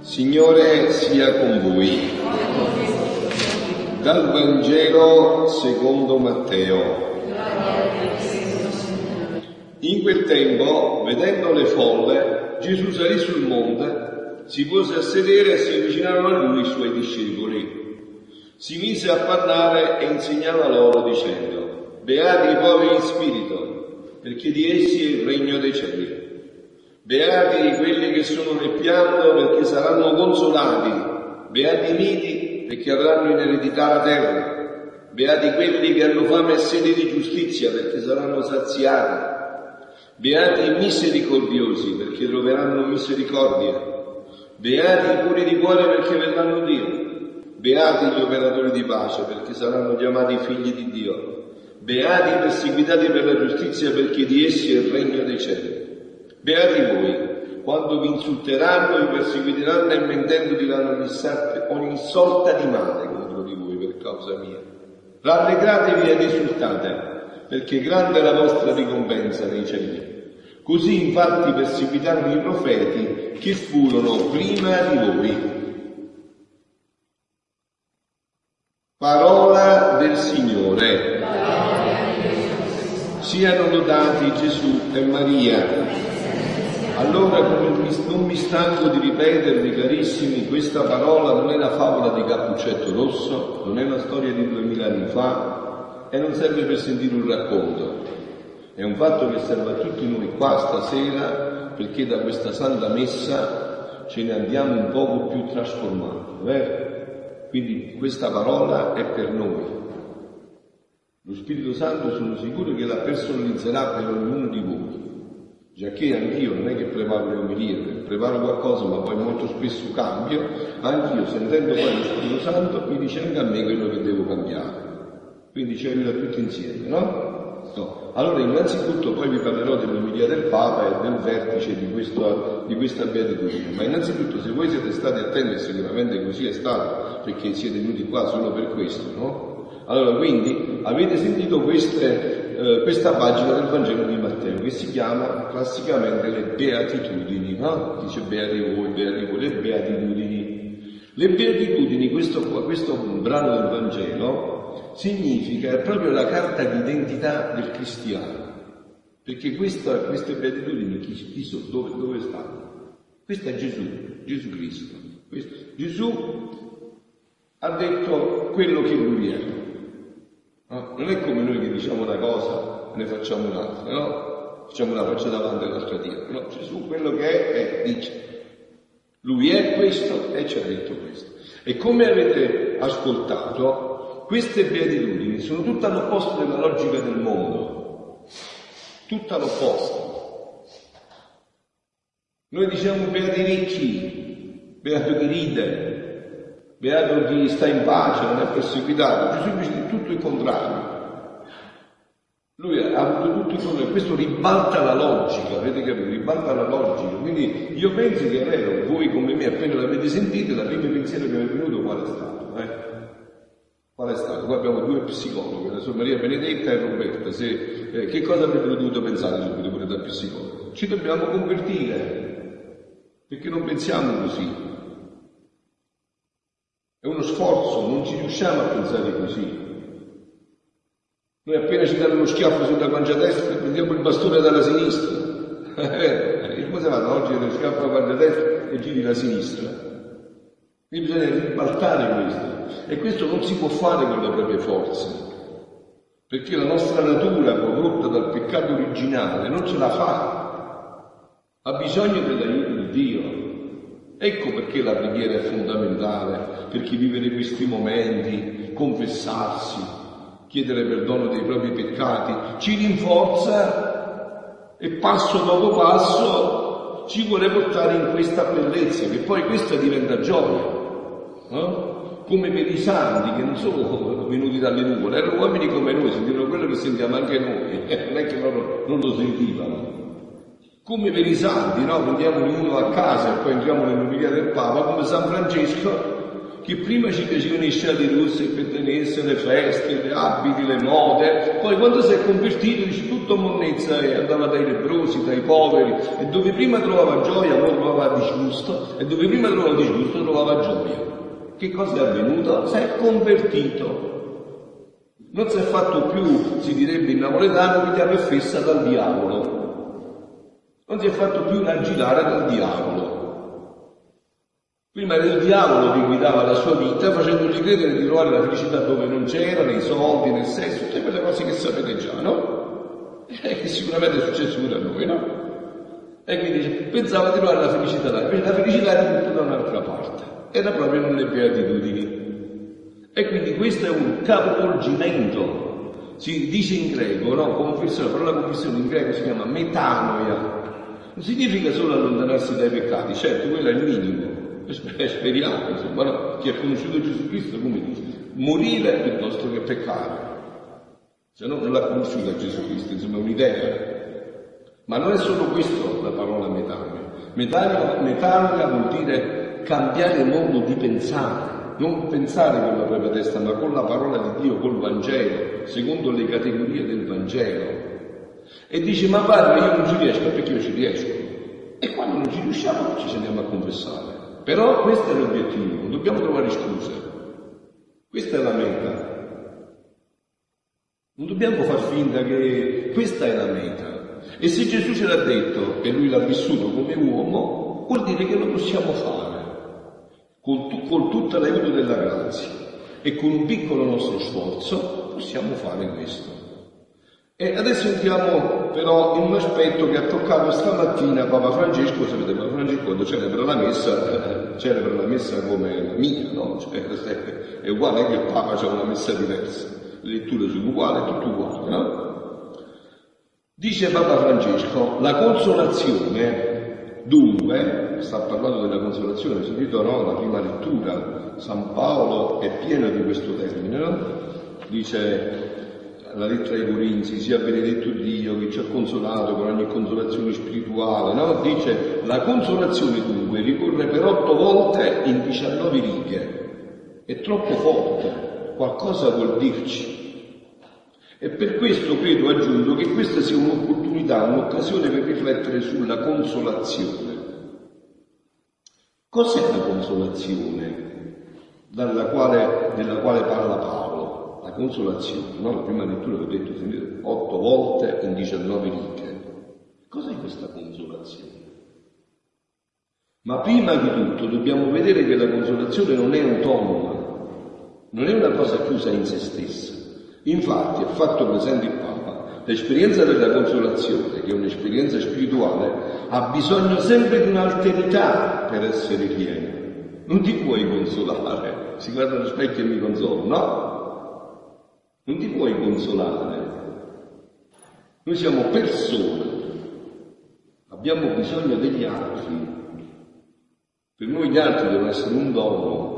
Signore sia con voi. Dal Vangelo secondo Matteo. In quel tempo, vedendo le folle, Gesù salì sul monte, si pose a sedere e si avvicinarono a lui i suoi discepoli. Si mise a parlare e insegnava loro dicendo, Beati i poveri in spirito, perché di essi è il regno dei cieli. Beati quelli che sono nel pianto, perché saranno consolati. Beati i miti, perché avranno in eredità la terra. Beati quelli che hanno fame e sede di giustizia, perché saranno saziati. Beati i misericordiosi perché troveranno misericordia. Beati i puri di cuore perché vedranno Dio. Beati gli operatori di pace perché saranno chiamati figli di Dio. Beati i perseguitati per la giustizia perché di essi è il regno dei cieli. Beati voi quando vi insulteranno, vi perseguiteranno e mentendo diranno ogni ogni sorta di male contro di voi per causa mia. Rallegratevi ed esultate perché grande è la vostra ricompensa nei cieli. Così infatti perseguitarono i profeti che furono prima di voi. Parola del Signore. Siano lodati Gesù e Maria. Allora, non mi stanco di ripetervi, carissimi, questa parola non è la favola di Cappuccetto Rosso, non è una storia di duemila anni fa e non serve per sentire un racconto. È un fatto che serve a tutti noi qua stasera perché da questa santa messa ce ne andiamo un poco più trasformati, vero? Quindi questa parola è per noi. Lo Spirito Santo sono sicuro che la personalizzerà per ognuno di voi, giacché anch'io non è che preparo le omelie, preparo qualcosa ma poi molto spesso cambio, anch'io sentendo poi lo Spirito Santo mi dice anche a me quello che devo cambiare. Quindi ci aiuta tutti insieme, no? No. Allora, innanzitutto poi vi parlerò dell'umilia del Papa e del vertice di, questo, di questa beatitudine, ma innanzitutto se voi siete stati attenti, sicuramente così è stato, perché siete venuti qua solo per questo, no? Allora, quindi avete sentito queste, eh, questa pagina del Vangelo di Matteo che si chiama classicamente le beatitudini, no? Dice beati voi, beati voi, le beatitudini. Le beatitudini, questo, questo brano del Vangelo, significa, è proprio la carta d'identità del cristiano. Perché questa, queste beatitudini chi, chi sono? Dove, dove stanno? Questo è Gesù, Gesù Cristo. Questo. Gesù ha detto quello che lui è. No? Non è come noi che diciamo una cosa e ne facciamo un'altra, no? Facciamo una faccia davanti e l'altra dietro. No, Gesù quello che è, è, dice. Lui è questo e ci ha detto questo. E come avete ascoltato, queste beatitudini sono tutte all'opposto della logica del mondo, tutte all'opposto. Noi diciamo beati ricchi, beato chi ride, beato chi sta in pace, non è perseguitato. Gesù dice tutto il contrario. Lui ha avuto tutto il contrario, questo ribalta la logica, avete capito? Ribalta la logica. Quindi io penso che è vero, voi come me appena l'avete sentito, la prima pensiero che mi è venuto qual è stato? Eh? Qual è stato? Qua abbiamo due psicologi, la sua Maria Benedetta e Roberta. Se, eh, che cosa avrebbero dovuto pensare subito pure da psicologo? Ci dobbiamo convertire, perché non pensiamo così. È uno sforzo, non ci riusciamo a pensare così. Noi appena ci danno uno schiaffo sulla guancia destra, prendiamo il bastone dalla sinistra. Eh, come si fa? Oggi lo schiaffo alla guancia destra e giri la sinistra. Quindi bisogna ribaltare questo. E questo non si può fare con le proprie forze, perché la nostra natura, corrotta dal peccato originale, non ce la fa. Ha bisogno dell'aiuto di Dio. Ecco perché la preghiera è fondamentale, perché vivere questi momenti, confessarsi, chiedere perdono dei propri peccati, ci rinforza e passo dopo passo ci vuole portare in questa bellezza, che poi questa diventa gioia no? come per i santi che non sono venuti dalle nuvole, erano uomini come noi, sentivano quello che sentiamo anche noi, non è che loro non lo sentivano. come per i santi, no? Prendiamone uno a casa e poi entriamo nell'umilia del Papa, come San Francesco, che prima ci piacevano i scialli rossi per tenersi le feste, le abiti, le mode, poi quando si è convertito dice tutto monnezza e andava dai lebrosi, dai poveri, e dove prima trovava gioia, poi trovava disgusto, e dove prima trovava disgusto trovava gioia. Che cosa è avvenuto? Si è convertito. Non si è fatto più, si direbbe in napoletano, chiave fessa dal diavolo. Non si è fatto più raggirare dal diavolo Prima era il diavolo che guidava la sua vita facendogli credere di trovare la felicità dove non c'era, nei soldi, nel sesso, tutte quelle cose che sapete già, no? E che sicuramente è successo pure a noi, no? E quindi pensava di trovare la felicità là, invece la felicità era tutta da un'altra parte, era proprio nelle beatitudini. E quindi questo è un capovolgimento, si dice in greco, no? Conversione, la parola conversione in greco si chiama metanoia. Non significa solo allontanarsi dai peccati, certo, quello è il minimo, speriamo, insomma, no? chi ha conosciuto Gesù Cristo come dice, morire piuttosto che peccare. Se no non l'ha conosciuto Gesù Cristo, insomma è un'idea. Ma non è solo questo la parola metanoia. Metanoia vuol dire cambiare modo di pensare, non pensare con la propria testa, ma con la parola di Dio, col Vangelo, secondo le categorie del Vangelo. E dice, ma padre, io non ci riesco, perché io ci riesco. E quando non ci riusciamo ci andiamo a confessare. Però questo è l'obiettivo, non dobbiamo trovare scuse. Questa è la meta. Non dobbiamo far finta che questa è la meta. E se Gesù ce l'ha detto e lui l'ha vissuto come uomo, vuol dire che lo possiamo fare, con, con tutta l'aiuto della grazia e con un piccolo nostro sforzo possiamo fare questo. E adesso entriamo però in un aspetto che ha toccato stamattina Papa Francesco, sapete Papa Francesco quando celebra la messa, celebra la messa come la mia, no? Cioè, è uguale che il Papa ha una messa diversa, le letture sono uguali, tutto uguale, no? Dice Papa Francesco, la consolazione, dunque, sta parlando della consolazione, sentito no? La prima lettura, San Paolo è pieno di questo termine, no? Dice la lettera ai Corinzi, sia benedetto Dio che ci ha consolato con ogni consolazione spirituale, no? Dice la consolazione dunque ricorre per otto volte in 19 righe, è troppo forte, qualcosa vuol dirci. E per questo credo aggiungo che questa sia un'opportunità, un'occasione per riflettere sulla consolazione. Cos'è la consolazione quale, della quale parla Paolo? la consolazione, no? la prima lettura che ho detto, sentite, otto volte in 19 righe. Cos'è questa consolazione? Ma prima di tutto dobbiamo vedere che la consolazione non è autonoma, non è una cosa chiusa in se stessa. Infatti, ha fatto presente il Papa, l'esperienza della consolazione, che è un'esperienza spirituale, ha bisogno sempre di un'alterità per essere piena. Non ti puoi consolare, si guarda allo specchio e mi consolo, no? Non ti puoi consolare. Noi siamo persone, abbiamo bisogno degli altri. Per noi gli altri devono essere un dono,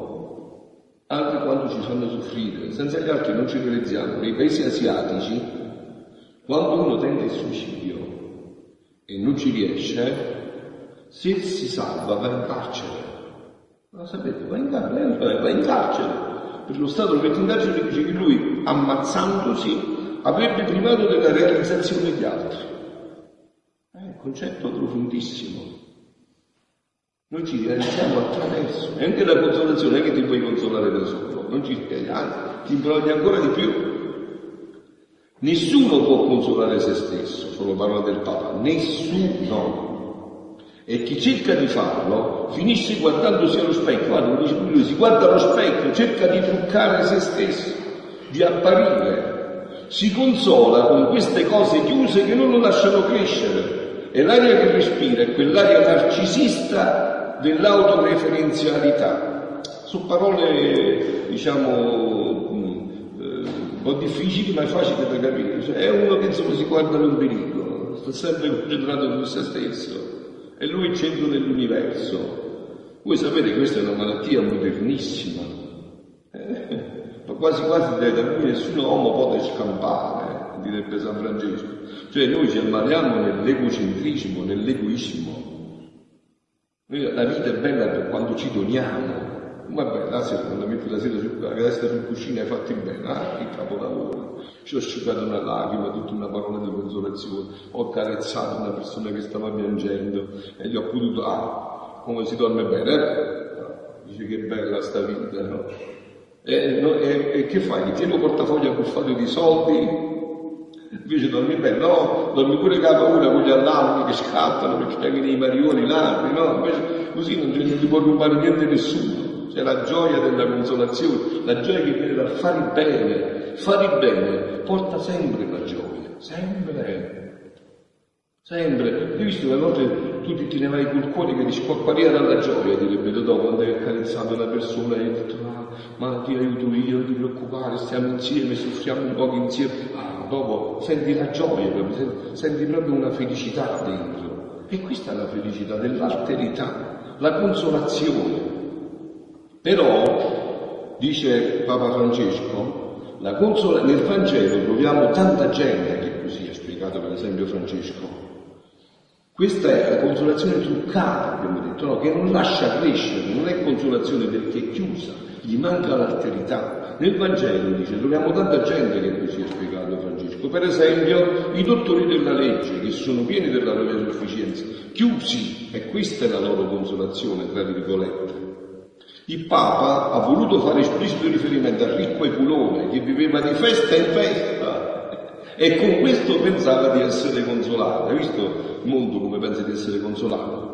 anche quando ci fanno soffrire. Senza gli altri non ci realizziamo. Nei paesi asiatici, quando uno tende il suicidio e non ci riesce, se si salva va in carcere. Ma sapete, va in carcere, va in carcere per lo Stato lo mette in carcere dice che lui, ammazzandosi, avrebbe privato della realizzazione degli altri. È un concetto profondissimo. Noi ci realizziamo attraverso, e anche la consolazione non è che ti puoi consolare da solo, non ci anzi, ti imbrogli ancora di più. Nessuno può consolare se stesso, sono parole del Papa, nessuno. E chi cerca di farlo finisce guardandosi allo specchio. Guarda, dice lui, si guarda allo specchio, cerca di truccare se stesso, di apparire. Si consola con queste cose chiuse che non lo lasciano crescere. E l'aria che respira è quell'aria narcisista dell'autoreferenzialità. Sono parole, diciamo, mm, eh, un po' difficili ma è facile da capire. Cioè, è uno che insomma si guarda l'ombelico, sta sempre concentrato su se stesso è lui il centro dell'universo. Voi sapete questa è una malattia modernissima, eh? ma quasi quasi da cui nessun uomo può scampare, direbbe San Francesco. Cioè noi ci ammaliamo nell'egocentrismo, nell'egoismo. La vita è bella per quando ci doniamo. Vabbè, la sera, quando metti la sera la destra sul cuscino hai fatto bene, ah, che capolavoro. Ci ho asciugato una lacrima, tutta una parola di consolazione, ho carezzato una persona che stava piangendo e gli ho potuto, ah, come si dorme bene, eh? Dice che bella sta vita, no? E, no, e, e che fai? Tieni un portafoglio accufato di soldi, invece dormi bene, no, dormi pure che ha paura con gli allarmi che scattano perché vengono i marioni, ladri, no, invece così non, non ti può rubare niente nessuno, c'è la gioia della consolazione, la gioia che viene dal fare bene, fare bene porta sempre la gioia, sempre, sempre, hai visto che a volte tu ti ne vai col cuore che ti squacquaria dalla gioia, direbbe Dodò quando hai accarezzato una persona e hai detto ah, ma ti aiuto io, non ti preoccupare, stiamo insieme, soffriamo un po' insieme. Ah, dopo senti la gioia, senti proprio una felicità dentro. E questa è la felicità dell'alterità, la consolazione. Però, dice Papa Francesco, nel Vangelo troviamo tanta gente che così ha spiegato per esempio Francesco, questa è la consolazione truccata, abbiamo detto, no? che non lascia crescere, non è consolazione perché è chiusa, gli manca l'alterità. Nel Vangelo dice, troviamo tanta gente che così ha spiegato Francesco, per esempio i dottori della legge, che sono pieni della propria sufficienza, chiusi, e questa è la loro consolazione, tra virgolette. Il Papa ha voluto fare esplicito riferimento al ricco Epulone, che viveva di festa in festa, e con questo pensava di essere consolato. Hai visto il mondo come pensa di essere consolato?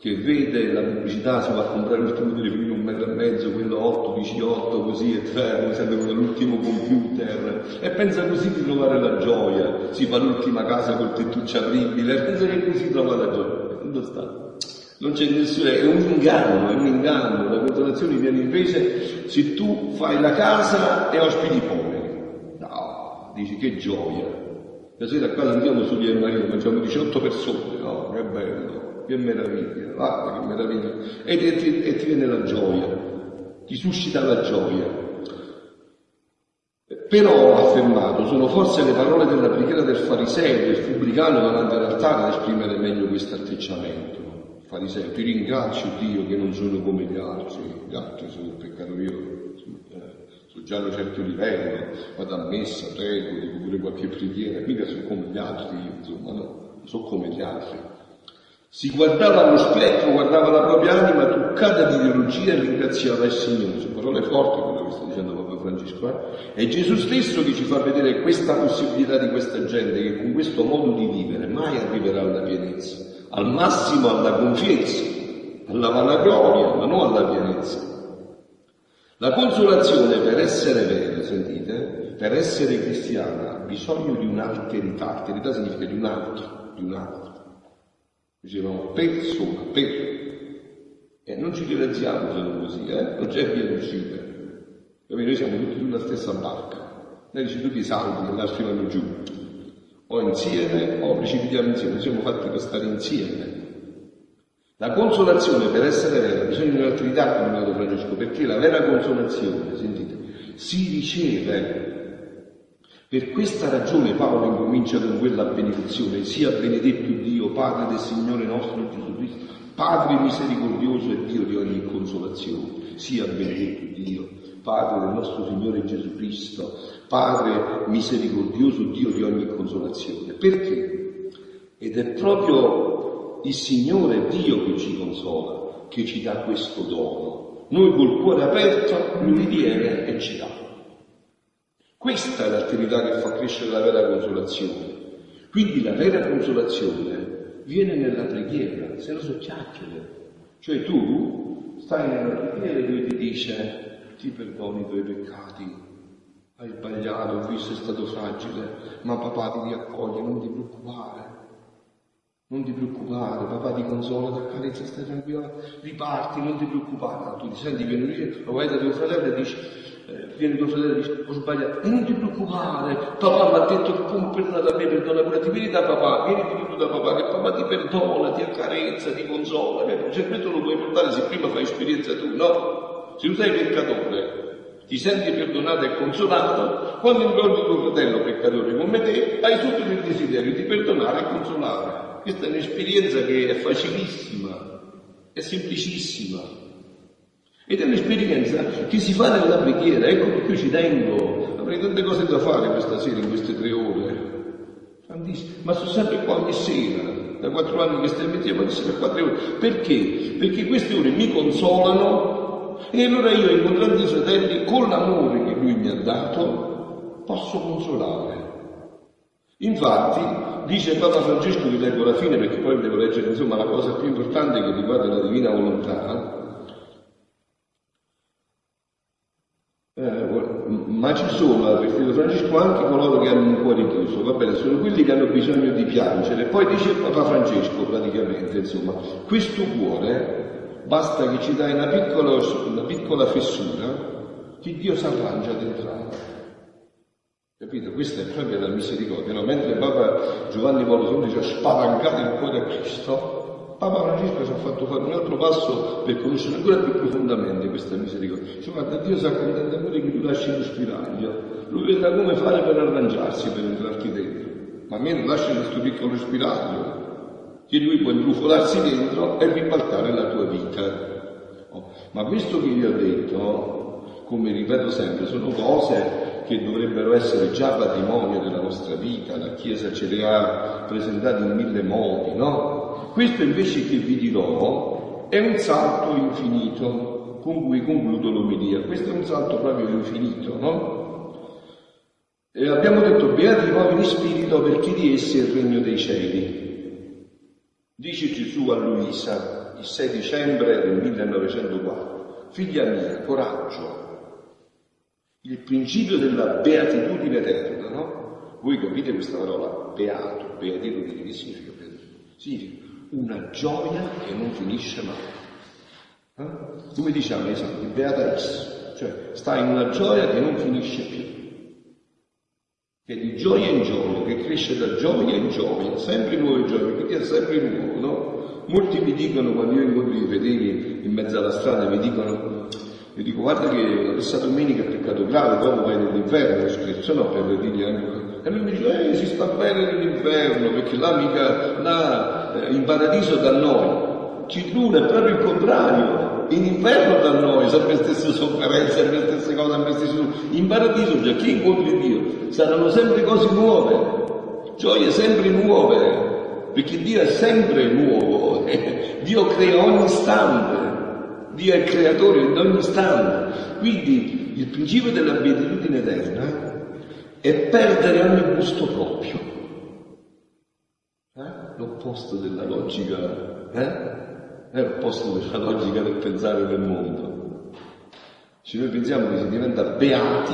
Che vede la pubblicità, si va a comprare l'ultimo telefonino un metro e mezzo, quello 8, 18, così, e tre, sempre con l'ultimo computer, e pensa così di trovare la gioia. Si fa l'ultima casa col tettuccio apribile, e pensa che così trova la gioia. Dove sta? Non c'è nessuno, è un inganno, è un inganno. La consolazione viene invece se tu fai la casa e ospiti i poveri dici che gioia. La sera qua andiamo su via Marino, mangiamo 18 persone, no? Che bello, che meraviglia, guarda che meraviglia. E ti, e ti viene la gioia, ti suscita la gioia. Però ha affermato, sono forse le parole della preghiera del fariseo, del pubblicano davanti all'altare ad esprimere meglio questo atteggiamento. Fariseo, ti ringrazio Dio che non sono come gli altri, gli altri sono il peccato io già a un certo livello, vado a messa, prego, dico pure qualche preghiera, mica sono come gli altri, insomma, no, sono come gli altri. Si guardava allo specchio, guardava la propria anima toccata di ideologia e ringraziava il Signore. Sono parole forti quello che sta dicendo Papa Francesco. Eh? È Gesù stesso che ci fa vedere questa possibilità di questa gente che con questo modo di vivere mai arriverà alla pienezza, al massimo alla confienza, alla vanagloria, ma non alla pienezza. La consolazione per essere vera, sentite, per essere cristiana ha bisogno di un'alterità, alterità significa di un altro, di un altro. Dicevamo persona, per. E non ci divertiamo se non così, eh? non c'è via d'uscita. Noi siamo tutti sulla stessa barca. Noi dici tutti salvi e l'altri vanno giù. O insieme o precipitiamo insieme, siamo fatti per stare insieme. La consolazione per essere vera ha bisogno di un'alterità, come detto Francesco, perché la vera consolazione, sentite, si riceve. Per questa ragione Paolo incomincia con quella benedizione, sia benedetto Dio, Padre del Signore nostro Gesù Cristo, Padre misericordioso e Dio di ogni consolazione, sia benedetto Dio, Padre del nostro Signore Gesù Cristo, Padre misericordioso Dio di ogni consolazione. Perché? Ed è proprio il Signore Dio che ci consola, che ci dà questo dono. Noi col cuore aperto, Lui viene e ci dà. Questa è l'attività che fa crescere la vera consolazione. Quindi la vera consolazione viene nella preghiera, se lo so chiacchiere. Cioè tu stai nella preghiera e lui ti dice ti perdono i tuoi peccati, hai sbagliato, ho visto è stato fragile, ma papà ti riaccoglie, non ti preoccupare. Non ti preoccupare, papà ti consola, ti accarezza, stai tranquillo, riparti, non ti preoccupare. Tu ti senti, vieni lì, lo vai da tuo fratello e dici, eh, viene tuo fratello e dice, ho sbagliato, e non ti preoccupare, papà mi ha detto che come perdona a me, perdona pure ti, vieni da papà, vieni tu da papà, che papà ti perdona, ti accarezza, ti consola, il segreto lo puoi portare se prima fai esperienza tu, no? Se tu sei peccatore, Ti senti perdonato e consolato quando incontri tuo fratello peccatore come te, hai subito il desiderio di perdonare e consolare. Questa è un'esperienza che è facilissima, è semplicissima. Ed è un'esperienza che si fa nella preghiera, ecco perché io ci tengo, avrei tante cose da fare questa sera in queste tre ore. Ma sono sempre qua ogni sera, da quattro anni che stiamo insieme, ogni sera quattro ore. Perché? Perché queste ore mi consolano e allora io, incontrando i fratelli, con l'amore che lui mi ha dato, posso consolare. Infatti, dice Papa Francesco, vi leggo la fine perché poi devo leggere insomma la cosa più importante che riguarda la divina volontà, Eh, ma ci sono, ha vestito Francesco, anche coloro che hanno un cuore chiuso, va bene, sono quelli che hanno bisogno di piangere. Poi dice Papa Francesco praticamente, insomma, questo cuore basta che ci dai una piccola, una piccola fessura che Dio si arrangia entrare. Capito? Questa è proprio la misericordia. No? Mentre Papa Giovanni Paolo II ci ha spalancato il cuore a Cristo, Papa Francesco ci ha fatto fare un altro passo per conoscere ancora più profondamente questa misericordia. Cioè, guarda, Dio si accontenta pure che tu lasci lo spiraglio. Lui vedrà come fare per arrangiarsi per entrarti dentro. Ma a me non lascia questo piccolo spiraglio che lui può intrufolarsi dentro e ribaltare la tua vita. Oh, ma questo che vi ho detto, come ripeto sempre, sono cose che dovrebbero essere già patrimonio della nostra vita, la Chiesa ce le ha presentate in mille modi, no? Questo invece che vi dirò è un salto infinito con cui concludo l'omelia. Questo è un salto proprio infinito, no? E abbiamo detto beati i poveri di spirito perché di essi è il regno dei cieli. Dice Gesù a Luisa il 6 dicembre del 1904, figlia mia, coraggio, il principio della beatitudine eterna, no? Voi capite questa parola, beato, beatitudine, che significa Significa una gioia che non finisce mai. Eh? Come diciamo i santi, beata is, cioè sta in una gioia che non finisce più che di gioia in gioia, che cresce da gioia in gioia, sempre nuove gioie, perché è sempre nuovo, no? Molti mi dicono, quando io incontro i fedeli in mezzo alla strada, mi dicono, io dico, guarda che questa domenica è peccato grave, dopo vai nell'inferno, scherzo no, per dirgli anche... E lui mi dice, eh, si sta bene nell'inferno, perché là mica, là, eh, in paradiso da noi. Ci Citruna è proprio il contrario, in inferno da noi, sempre le stesse sofferenze, sempre le stesse cose, sempre le stesse In paradiso, già chi incontri Dio, saranno sempre cose nuove, gioie sempre nuove, perché Dio è sempre nuovo, Dio crea ogni istante, Dio è il creatore in ogni istante. Quindi il principio della beatitudine eterna è perdere ogni gusto proprio. Eh? L'opposto della logica. Eh? è l'opposto della logica del pensare del mondo. Se noi pensiamo che si diventa beati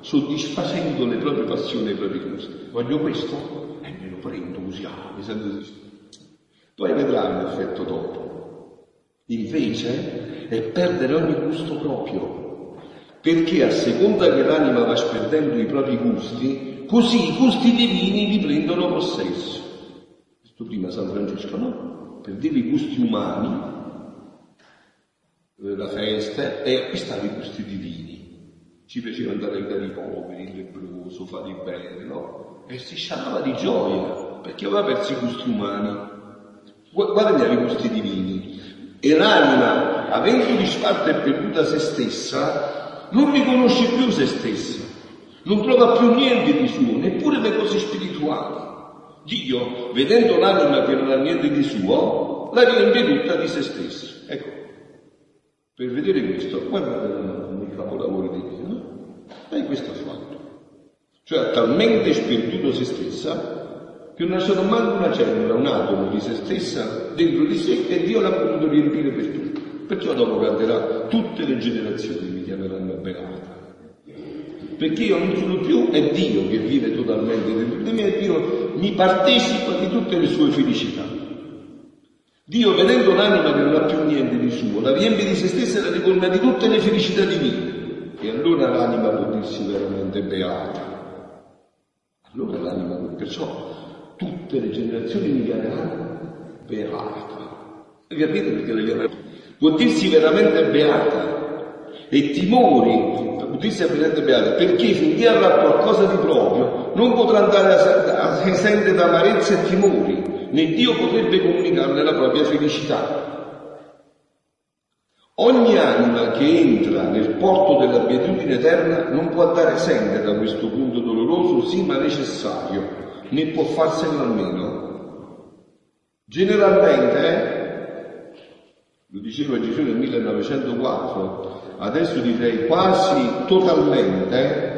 soddisfacendo le proprie passioni e i propri gusti. Voglio questo? E me lo prendo così, ah, mi sento Poi vedrai l'effetto dopo. Invece è perdere ogni gusto proprio, perché a seconda che l'anima va sperdendo i propri gusti, così i gusti divini vi prendono possesso. Questo prima San Francesco, no? per dire i gusti umani, eh, la festa, e acquistare i gusti divini. Ci piaceva andare a aiutare i poveri, il lebbroso, fare il bene, no? E si sciamava di gioia, perché aveva perso i gusti umani. Guadagnava i gusti divini. E l'anima, avendo disfatto e perduta se stessa, non riconosce più se stessa, non trova più niente di suo, neppure le cose spirituali. Dio, vedendo l'anima che non ha niente di suo, la riempie tutta di se stesso. Ecco, per vedere questo, guardate i capolavori di Dio, no? E questo fatto. Cioè ha talmente sperduto se stessa che non c'è manco una cellula, un atomo di se stessa dentro di sé e Dio l'ha potuto riempire per tutto. Perciò dopo canterà tutte le generazioni mi chiameranno beata perché io non sono più, è Dio che vive totalmente dentro di me e Dio mi partecipa di tutte le sue felicità. Dio, vedendo l'anima che non ha più niente di suo, la riempie di se stessa e la ricolma di tutte le felicità divine. E allora l'anima può dirsi veramente beata. Allora l'anima, perciò tutte le generazioni mi chiameranno beata. Capite perché la chiameranno? Può dirsi veramente beata e timori utilizza il presente beato, perché finché avrà qualcosa di proprio non potrà andare a, a sentire amarezza e timori, né Dio potrebbe comunicarne la propria felicità. Ogni anima che entra nel porto della beatitudine eterna non può andare esente da questo punto doloroso, sì ma necessario, né può farsene almeno. Generalmente, eh, lo diceva Gesù nel 1904, adesso direi quasi totalmente,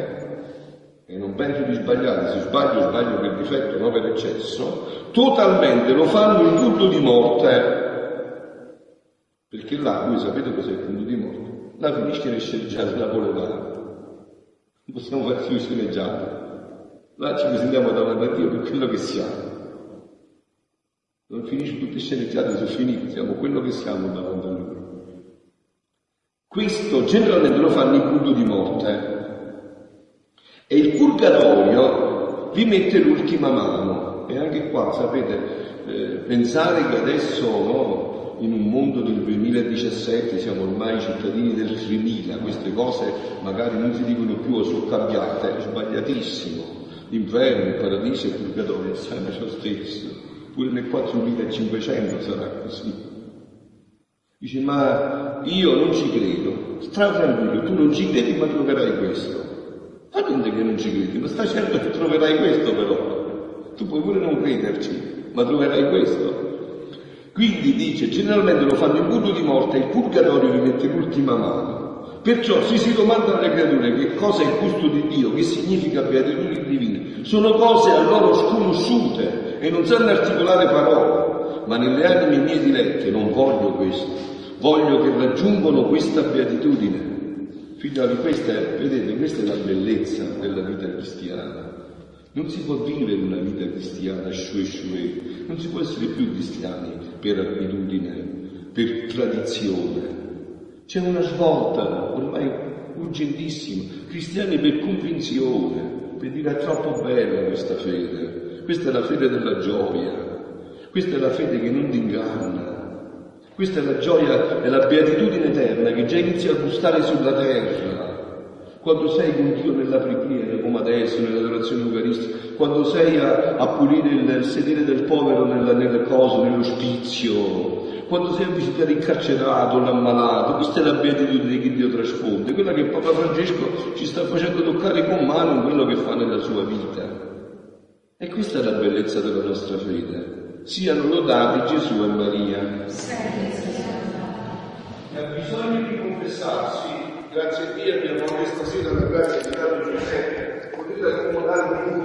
e non penso di sbagliare, se sbaglio sbaglio per difetto, non per eccesso, totalmente lo fanno in punto di morte perché là, voi sapete cos'è il punto di morte? Là finisce le sceneggiate napoletane. Non possiamo fare più sceneggiate. Là ci presentiamo davanti a Dio per quello che siamo. Non finisce tutte sceneggiate, sono finite, siamo quello che siamo davanti a Lui. Questo generalmente lo fanno in punto di morte. E il purgatorio vi mette l'ultima mano. E anche qua, sapete, eh, pensare che adesso no, in un mondo del 2017 siamo ormai cittadini del 3000, queste cose magari non si dicono più o sono cambiate, è sbagliatissimo. L'inferno, il paradiso e il purgatorio sempre lo stesso, pure nel 4500 sarà così. Dice, ma io non ci credo, sta tranquillo, tu non ci credi ma troverai questo. Ma non che non ci credi, ma sta certo che troverai questo però. Tu puoi pure non crederci, ma troverai questo. Quindi dice, generalmente lo fanno in punto di morte, il purgatorio vi mette l'ultima mano. Perciò se si domandano alle creature che cosa è il gusto di Dio, che significa beatitudine divina, sono cose a loro sconosciute e non sanno articolare parole, ma nelle anime mie dilette non voglio questo, voglio che raggiungano questa beatitudine. Figlio di questa, vedete, questa è la bellezza della vita cristiana. Non si può vivere una vita cristiana shue shue, non si può essere più cristiani per abitudine, per tradizione. C'è una svolta ormai urgentissima, cristiani per convinzione, per dire è troppo bella questa fede, questa è la fede della gioia, questa è la fede che non ti inganna, questa è la gioia e la beatitudine eterna che già inizia a gustare sulla terra. Quando sei con Dio nella preghiera, come adesso, nell'adorazione eucaristica, quando sei a, a pulire il sedere del povero nella, nelle cose, nell'ospizio, quando sei a visitare il carcerato, l'ammalato, questa è la beatitudine che Dio trasfonde, quella che Papa Francesco ci sta facendo toccare con mano in quello che fa nella sua vita. E questa è la bellezza della nostra fede. Siano lodati Gesù e Maria. E ha bisogno di confessarsi Grazie a Dio abbiamo questa sera la grazia di Padre Giuseppe, potete accomodare